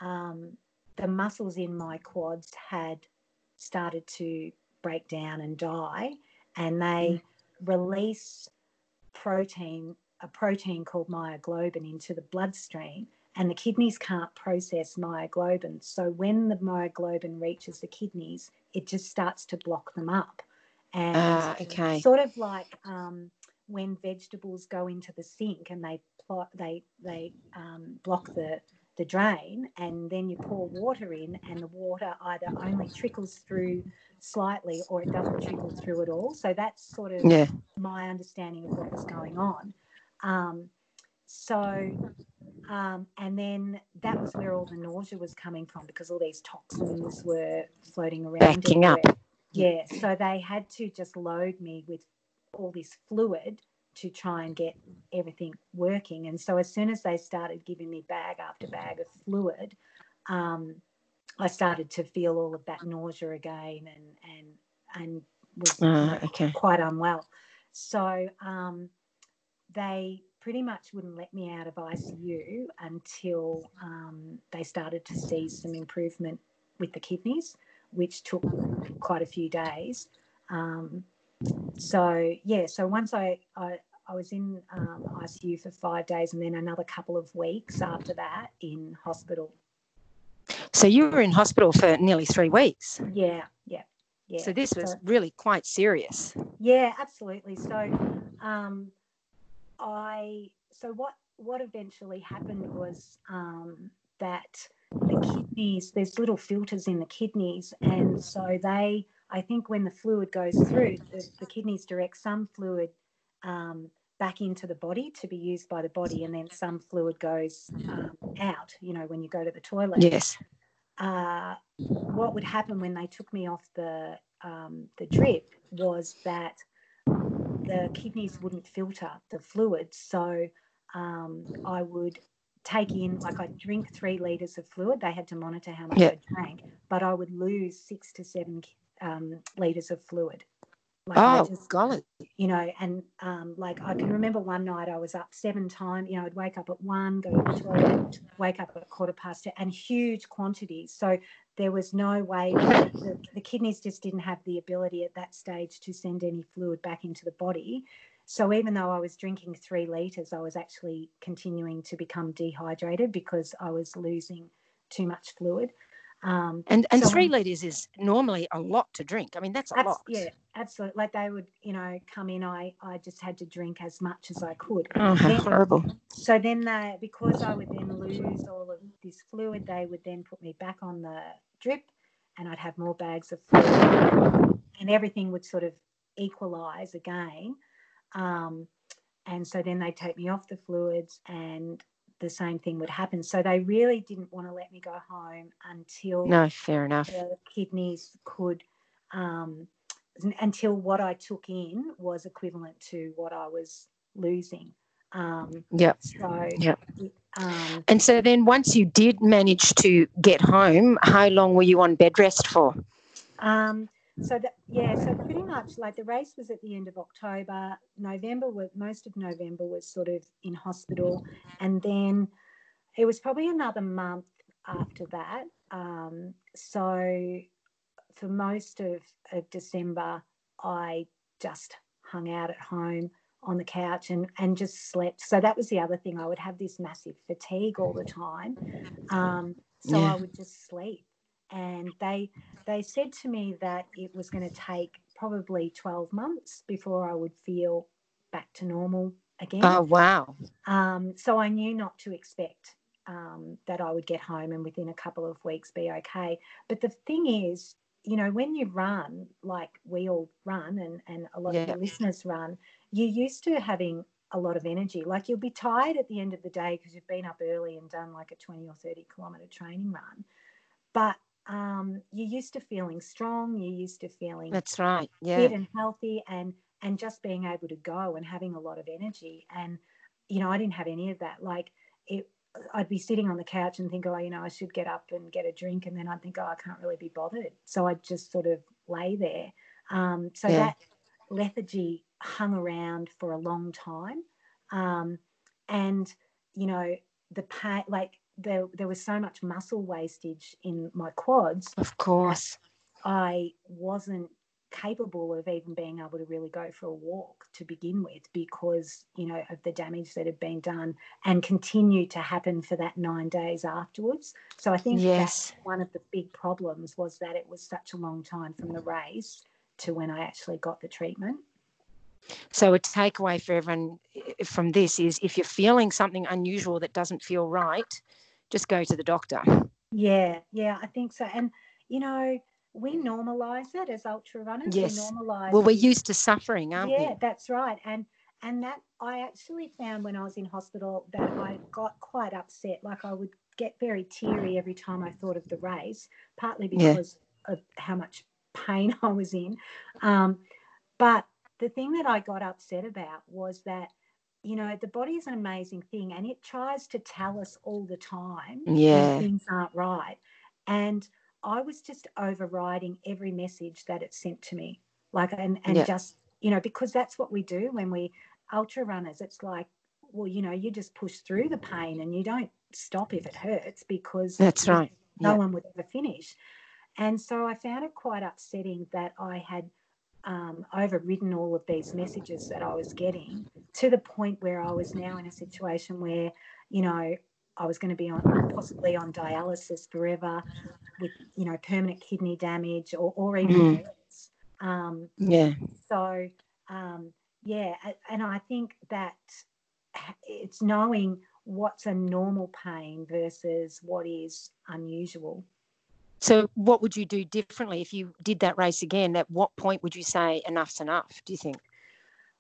um, the muscles in my quads had started to break down and die, and they mm. release protein, a protein called myoglobin, into the bloodstream. And the kidneys can't process myoglobin. So when the myoglobin reaches the kidneys, it just starts to block them up. And uh, okay. sort of like um, when vegetables go into the sink and they plot, they they um, block the the drain, and then you pour water in, and the water either only trickles through slightly or it doesn't trickle through at all. So that's sort of yeah. my understanding of what was going on. Um, so, um, and then that was where all the nausea was coming from because all these toxins were floating around. Backing everywhere. up. Yeah. So they had to just load me with all this fluid to try and get everything working. And so as soon as they started giving me bag after bag of fluid, um, I started to feel all of that nausea again and and and was uh, okay. quite unwell. So um, they pretty much wouldn't let me out of ICU until um, they started to see some improvement with the kidneys, which took quite a few days. Um, so yeah, so once I, I, I was in um, ICU for five days and then another couple of weeks after that in hospital. So you were in hospital for nearly three weeks. Yeah, yeah, yeah. So this was so, really quite serious. Yeah, absolutely. So, um, I so what what eventually happened was um, that the kidneys there's little filters in the kidneys, and so they I think when the fluid goes through, the, the kidneys direct some fluid um, back into the body to be used by the body, and then some fluid goes um, out. You know, when you go to the toilet. Yes. Uh, what would happen when they took me off the um, the drip was that the kidneys wouldn't filter the fluid, so um, I would take in like I drink three liters of fluid. They had to monitor how much yep. I drank, but I would lose six to seven um, liters of fluid. Like oh, just, golly. You know, and um, like I can remember one night I was up seven times. You know, I'd wake up at one, go to the toilet, wake up at quarter past two, and huge quantities. So there was no way the, the kidneys just didn't have the ability at that stage to send any fluid back into the body. So even though I was drinking three liters, I was actually continuing to become dehydrated because I was losing too much fluid. Um, and and so three liters is normally a lot to drink. I mean, that's a lot. Yeah, absolutely. Like they would, you know, come in. I I just had to drink as much as I could. Oh, then, horrible! So then they, because I would then lose all of this fluid, they would then put me back on the drip, and I'd have more bags of fluid, and everything would sort of equalize again. Um, and so then they take me off the fluids and the same thing would happen. So they really didn't want to let me go home until no, fair enough. The kidneys could, um, until what I took in was equivalent to what I was losing. Um, yep. So yep. Um, and so then, once you did manage to get home, how long were you on bed rest for? Um, so that yeah so pretty much like the race was at the end of october. November was most of november was sort of in hospital. And then it was probably another month after that. Um, so for most of, of december i just hung out at home on the couch and and just slept. So that was the other thing. I would have this massive fatigue all the time. Um, so yeah. i would just sleep and they they said to me that it was going to take probably 12 months before I would feel back to normal again. Oh wow. Um, so I knew not to expect um, that I would get home and within a couple of weeks be okay. But the thing is, you know, when you run, like we all run and, and a lot yeah. of the listeners run, you're used to having a lot of energy. Like you'll be tired at the end of the day because you've been up early and done like a 20 or 30 kilometer training run. But um, you're used to feeling strong. You're used to feeling that's right, yeah, fit and healthy, and and just being able to go and having a lot of energy. And you know, I didn't have any of that. Like it, I'd be sitting on the couch and think, oh, you know, I should get up and get a drink, and then I'd think, oh, I can't really be bothered, so I'd just sort of lay there. Um, so yeah. that lethargy hung around for a long time, um, and you know, the pain, like there, there was so much muscle wastage in my quads. Of course, I wasn't capable of even being able to really go for a walk to begin with because you know of the damage that had been done and continued to happen for that nine days afterwards so i think yes. that's one of the big problems was that it was such a long time from the race to when i actually got the treatment so a takeaway for everyone from this is if you're feeling something unusual that doesn't feel right just go to the doctor yeah yeah i think so and you know we normalize it as ultra runners. Yes. We normalize well, we're used to suffering, aren't yeah, we? Yeah, that's right. And and that I actually found when I was in hospital that I got quite upset. Like I would get very teary every time I thought of the race, partly because yeah. of how much pain I was in. Um, but the thing that I got upset about was that you know the body is an amazing thing and it tries to tell us all the time yeah. things aren't right and I was just overriding every message that it sent to me. Like, and, and yeah. just, you know, because that's what we do when we ultra runners. It's like, well, you know, you just push through the pain and you don't stop if it hurts because that's right. No yeah. one would ever finish. And so I found it quite upsetting that I had um, overridden all of these messages that I was getting to the point where I was now in a situation where, you know, I was going to be on possibly on dialysis forever with you know permanent kidney damage or, or even mm. um, yeah. so um, yeah and I think that it's knowing what's a normal pain versus what is unusual so what would you do differently if you did that race again at what point would you say enough's enough do you think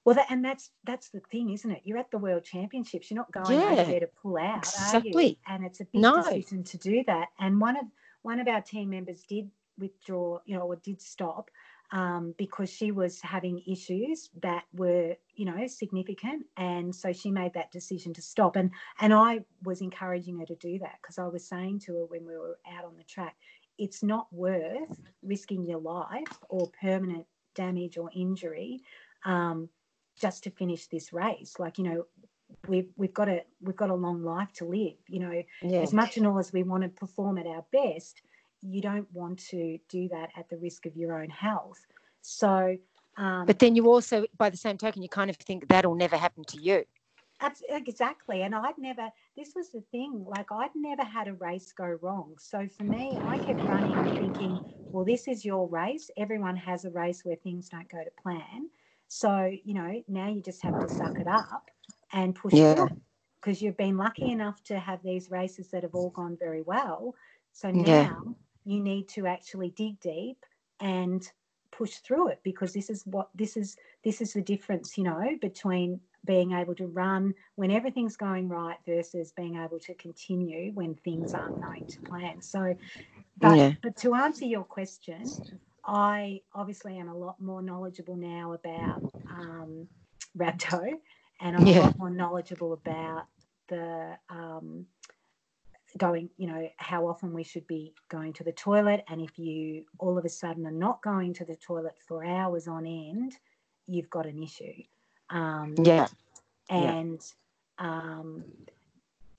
well, that, and that's that's the thing, isn't it? You're at the World Championships. You're not going yeah, over there to pull out, exactly. And it's a big no. decision to do that. And one of one of our team members did withdraw, you know, or did stop um, because she was having issues that were, you know, significant, and so she made that decision to stop. And and I was encouraging her to do that because I was saying to her when we were out on the track, it's not worth risking your life or permanent damage or injury. Um, just to finish this race. Like, you know, we've we've got a we've got a long life to live. You know, yeah. as much and all as we want to perform at our best, you don't want to do that at the risk of your own health. So, um, but then you also, by the same token, you kind of think that'll never happen to you. Exactly. And I'd never, this was the thing, like I'd never had a race go wrong. So for me, I kept running thinking, well, this is your race. Everyone has a race where things don't go to plan. So, you know, now you just have to suck it up and push yeah. because you've been lucky enough to have these races that have all gone very well. So now yeah. you need to actually dig deep and push through it because this is what this is this is the difference, you know, between being able to run when everything's going right versus being able to continue when things aren't going to plan. So but, yeah. but to answer your question, I obviously am a lot more knowledgeable now about um, rhabdo, and I'm yeah. a lot more knowledgeable about the um, going, you know, how often we should be going to the toilet, and if you all of a sudden are not going to the toilet for hours on end, you've got an issue. Um, yeah, and yeah. Um,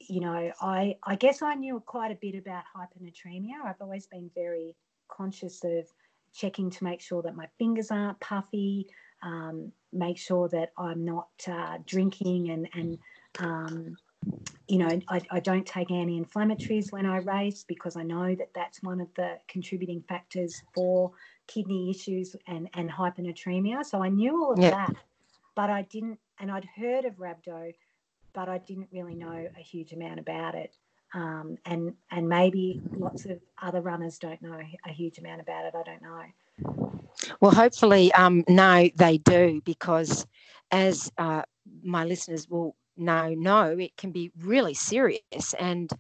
you know, I I guess I knew quite a bit about hyponatremia. I've always been very conscious of checking to make sure that my fingers aren't puffy, um, make sure that I'm not uh, drinking and, and um, you know, I, I, don't take anti inflammatories when I race because I know that that's one of the contributing factors for kidney issues and, and hyponatremia. So I knew all of yeah. that, but I didn't, and I'd heard of rhabdo, but I didn't really know a huge amount about it um, and and maybe lots of other runners don't know a huge amount about it. I don't know. Well, hopefully um, now they do because, as uh, my listeners will now know, it can be really serious and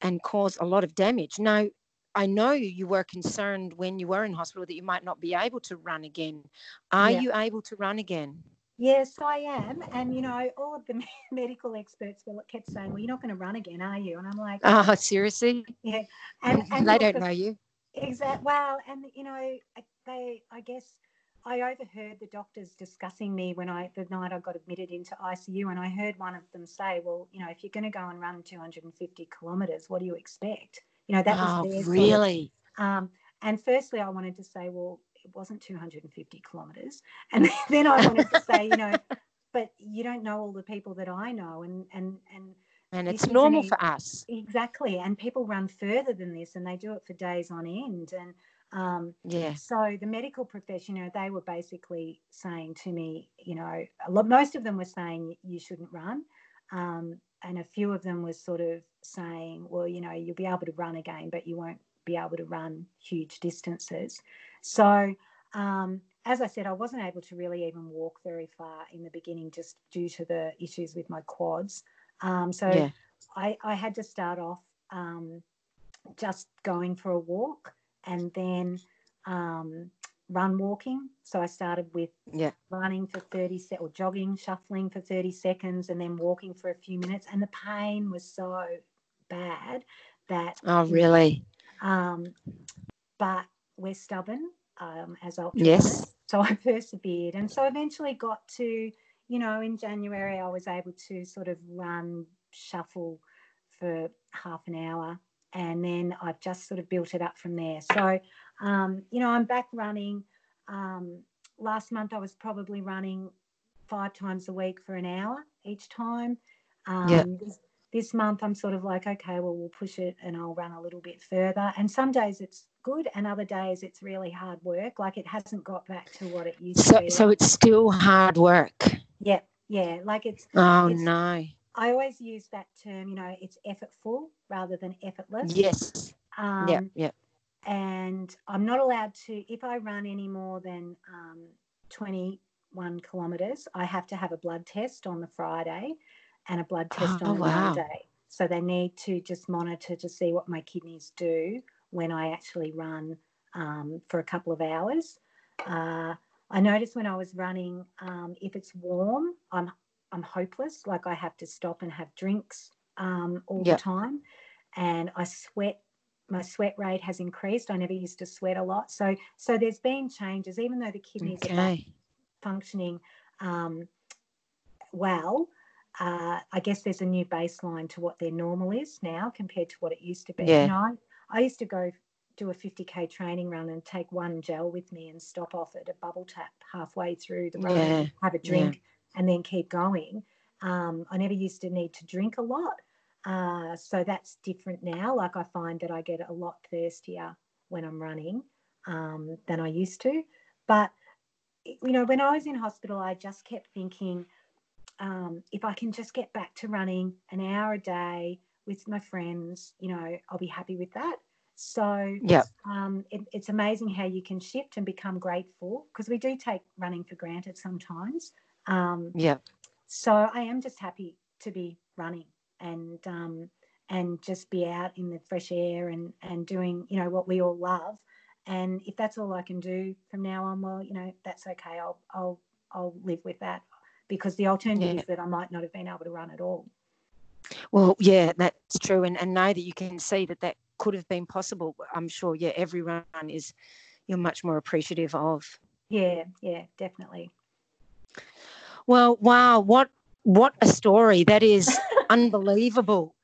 and cause a lot of damage. Now, I know you were concerned when you were in hospital that you might not be able to run again. Are yeah. you able to run again? Yes, I am. And, you know, all of the medical experts kept saying, well, you're not going to run again, are you? And I'm like, oh, seriously? Yeah. And, and they don't the, know you. Exactly. Well, and, you know, they, I guess, I overheard the doctors discussing me when I, the night I got admitted into ICU, and I heard one of them say, well, you know, if you're going to go and run 250 kilometres, what do you expect? You know, that oh, was their really. Sort of, um, and firstly, I wanted to say, well, it wasn't 250 kilometers. And then I wanted to say, you know, but you don't know all the people that I know. And, and, and, and it's normal for us. Exactly. And people run further than this and they do it for days on end. And, um, yeah. So the medical profession, you know, they were basically saying to me, you know, a lot, most of them were saying you shouldn't run. Um, and a few of them was sort of saying, well, you know, you'll be able to run again, but you won't be able to run huge distances. So, um, as I said, I wasn't able to really even walk very far in the beginning just due to the issues with my quads. Um, so yeah. I, I, had to start off um, just going for a walk and then um, run walking. So I started with yeah. running for 30 seconds or jogging, shuffling for 30 seconds, and then walking for a few minutes. And the pain was so bad that. Oh, really? Um, but we're stubborn um, as ultrarunners. Yes. So I persevered, and so eventually got to, you know, in January I was able to sort of run shuffle for half an hour, and then I've just sort of built it up from there. So, um, you know, I'm back running. Um, last month I was probably running five times a week for an hour each time. Um. This, this month I'm sort of like, okay, well, we'll push it and I'll run a little bit further. And some days it's good, and other days it's really hard work. Like it hasn't got back to what it used so, to be. So it's still hard work. Yeah, yeah. Like it's. Oh it's, no. I always use that term. You know, it's effortful rather than effortless. Yes. Um, yeah. Yeah. And I'm not allowed to if I run any more than um, 21 kilometres. I have to have a blood test on the Friday and a blood test oh, on wow. Monday. So they need to just monitor to see what my kidneys do when I actually run um, for a couple of hours. Uh, I noticed when I was running, um, if it's warm, I'm I'm hopeless. Like I have to stop and have drinks um, all yep. the time, and I sweat. My sweat rate has increased. I never used to sweat a lot, so so there's been changes. Even though the kidneys okay. are functioning um, well, uh, I guess there's a new baseline to what their normal is now compared to what it used to be. Yeah. You know, I, I used to go do a 50k training run and take one gel with me and stop off at a bubble tap halfway through the run, yeah. have a drink, yeah. and then keep going. Um, I never used to need to drink a lot. Uh, so that's different now. Like I find that I get a lot thirstier when I'm running um, than I used to. But, you know, when I was in hospital, I just kept thinking, um, if I can just get back to running an hour a day with my friends, you know, I'll be happy with that. So yeah, um, it, it's amazing how you can shift and become grateful because we do take running for granted sometimes. Um, yeah. So I am just happy to be running and um, and just be out in the fresh air and and doing you know what we all love. And if that's all I can do from now on, well, you know, that's okay. I'll I'll I'll live with that because the alternative yeah. is that I might not have been able to run at all. Well, yeah, that's true. And, and know that you can see that that could have been possible. I'm sure, yeah, every run is you're much more appreciative of. Yeah, yeah, definitely. Well, wow, what what a story. That is unbelievable.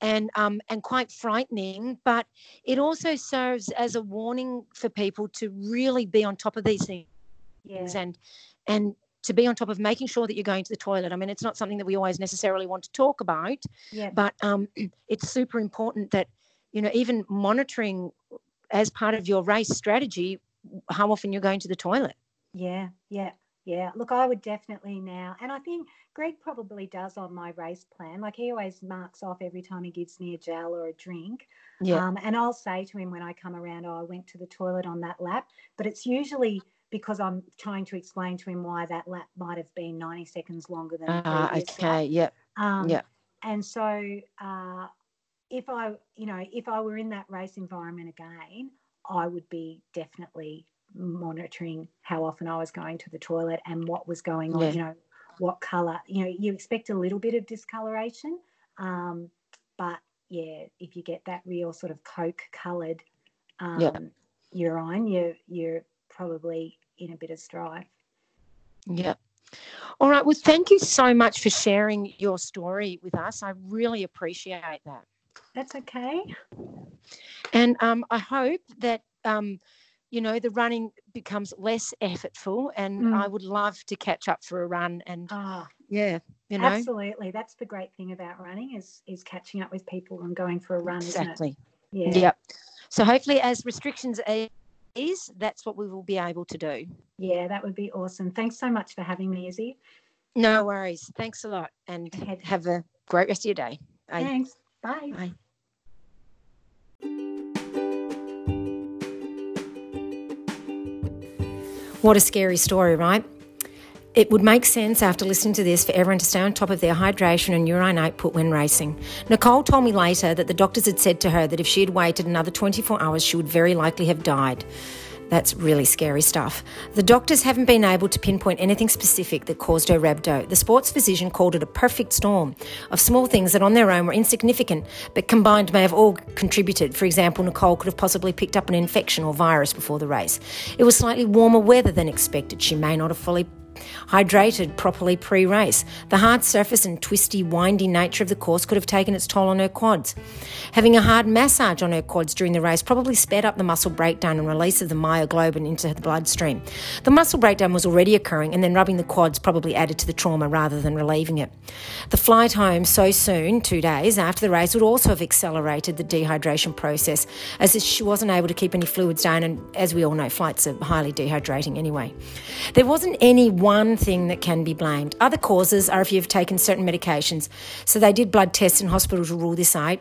And um and quite frightening, but it also serves as a warning for people to really be on top of these things yeah. and and to be on top of making sure that you're going to the toilet. I mean, it's not something that we always necessarily want to talk about, yeah. but um, it's super important that, you know, even monitoring as part of your race strategy, how often you're going to the toilet. Yeah, yeah, yeah. Look, I would definitely now, and I think Greg probably does on my race plan. Like he always marks off every time he gives me a gel or a drink. Yeah. Um, and I'll say to him when I come around, oh, I went to the toilet on that lap. But it's usually because I'm trying to explain to him why that lap might have been 90 seconds longer than the uh, okay lap. yep um, yep and so uh, if I you know if I were in that race environment again I would be definitely monitoring how often I was going to the toilet and what was going on, yeah. you know, what color. You know, you expect a little bit of discoloration, um, but yeah, if you get that real sort of coke coloured um, yeah. urine, you're you're probably in a bit of strife. Yeah. All right. Well, thank you so much for sharing your story with us. I really appreciate that. That's okay. And um, I hope that um, you know the running becomes less effortful, and mm. I would love to catch up for a run. And oh, yeah, you know, absolutely. That's the great thing about running is is catching up with people and going for a run. Exactly. Yeah. Yep. So hopefully, as restrictions ease, that's what we will be able to do. Yeah, that would be awesome. Thanks so much for having me, Izzy. No worries. Thanks a lot, and have a great rest of your day. Bye. Thanks. Bye. Bye. What a scary story, right? It would make sense after listening to this for everyone to stay on top of their hydration and urine output when racing. Nicole told me later that the doctors had said to her that if she had waited another 24 hours, she would very likely have died. That's really scary stuff. The doctors haven't been able to pinpoint anything specific that caused her rhabdo. The sports physician called it a perfect storm of small things that on their own were insignificant, but combined may have all contributed. For example, Nicole could have possibly picked up an infection or virus before the race. It was slightly warmer weather than expected. She may not have fully hydrated properly pre race. The hard surface and twisty, windy nature of the course could have taken its toll on her quads. Having a hard massage on her quads during the race probably sped up the muscle breakdown and release of the myoglobin into the bloodstream. The muscle breakdown was already occurring, and then rubbing the quads probably added to the trauma rather than relieving it. The flight home so soon, two days after the race, would also have accelerated the dehydration process, as she wasn't able to keep any fluids down, and as we all know, flights are highly dehydrating anyway. There wasn't any one thing that can be blamed. Other causes are if you've taken certain medications. So they did blood tests in hospital to rule this out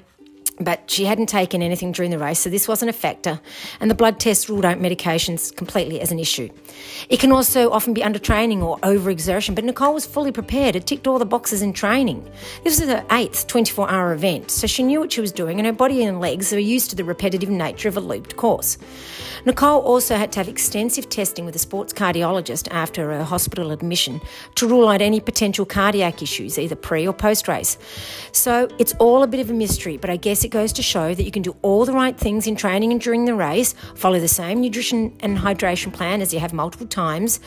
but she hadn't taken anything during the race, so this wasn't a factor, and the blood test ruled out medications completely as an issue. It can also often be undertraining or overexertion, but Nicole was fully prepared. It ticked all the boxes in training. This was her eighth 24 hour event, so she knew what she was doing, and her body and legs are used to the repetitive nature of a looped course. Nicole also had to have extensive testing with a sports cardiologist after her hospital admission to rule out any potential cardiac issues, either pre or post race. So it's all a bit of a mystery, but I guess it goes to show that you can do all the right things in training and during the race, follow the same nutrition and hydration plan as you have multiple times,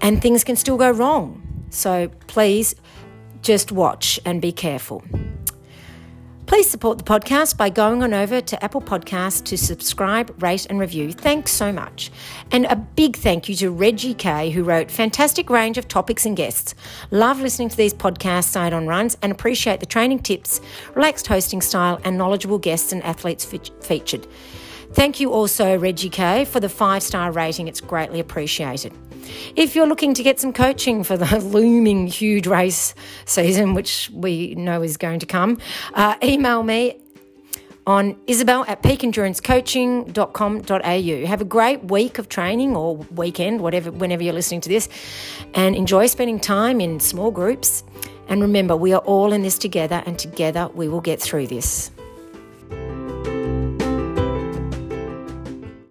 and things can still go wrong. So please just watch and be careful. Please support the podcast by going on over to Apple Podcasts to subscribe, rate, and review. Thanks so much. And a big thank you to Reggie Kay, who wrote fantastic range of topics and guests. Love listening to these podcasts side on runs and appreciate the training tips, relaxed hosting style, and knowledgeable guests and athletes featured. Thank you also, Reggie Kay, for the five star rating. It's greatly appreciated. If you're looking to get some coaching for the looming huge race season, which we know is going to come, uh, email me on isabel at peakendurancecoaching.com.au. Have a great week of training or weekend, whatever, whenever you're listening to this, and enjoy spending time in small groups. And remember, we are all in this together, and together we will get through this.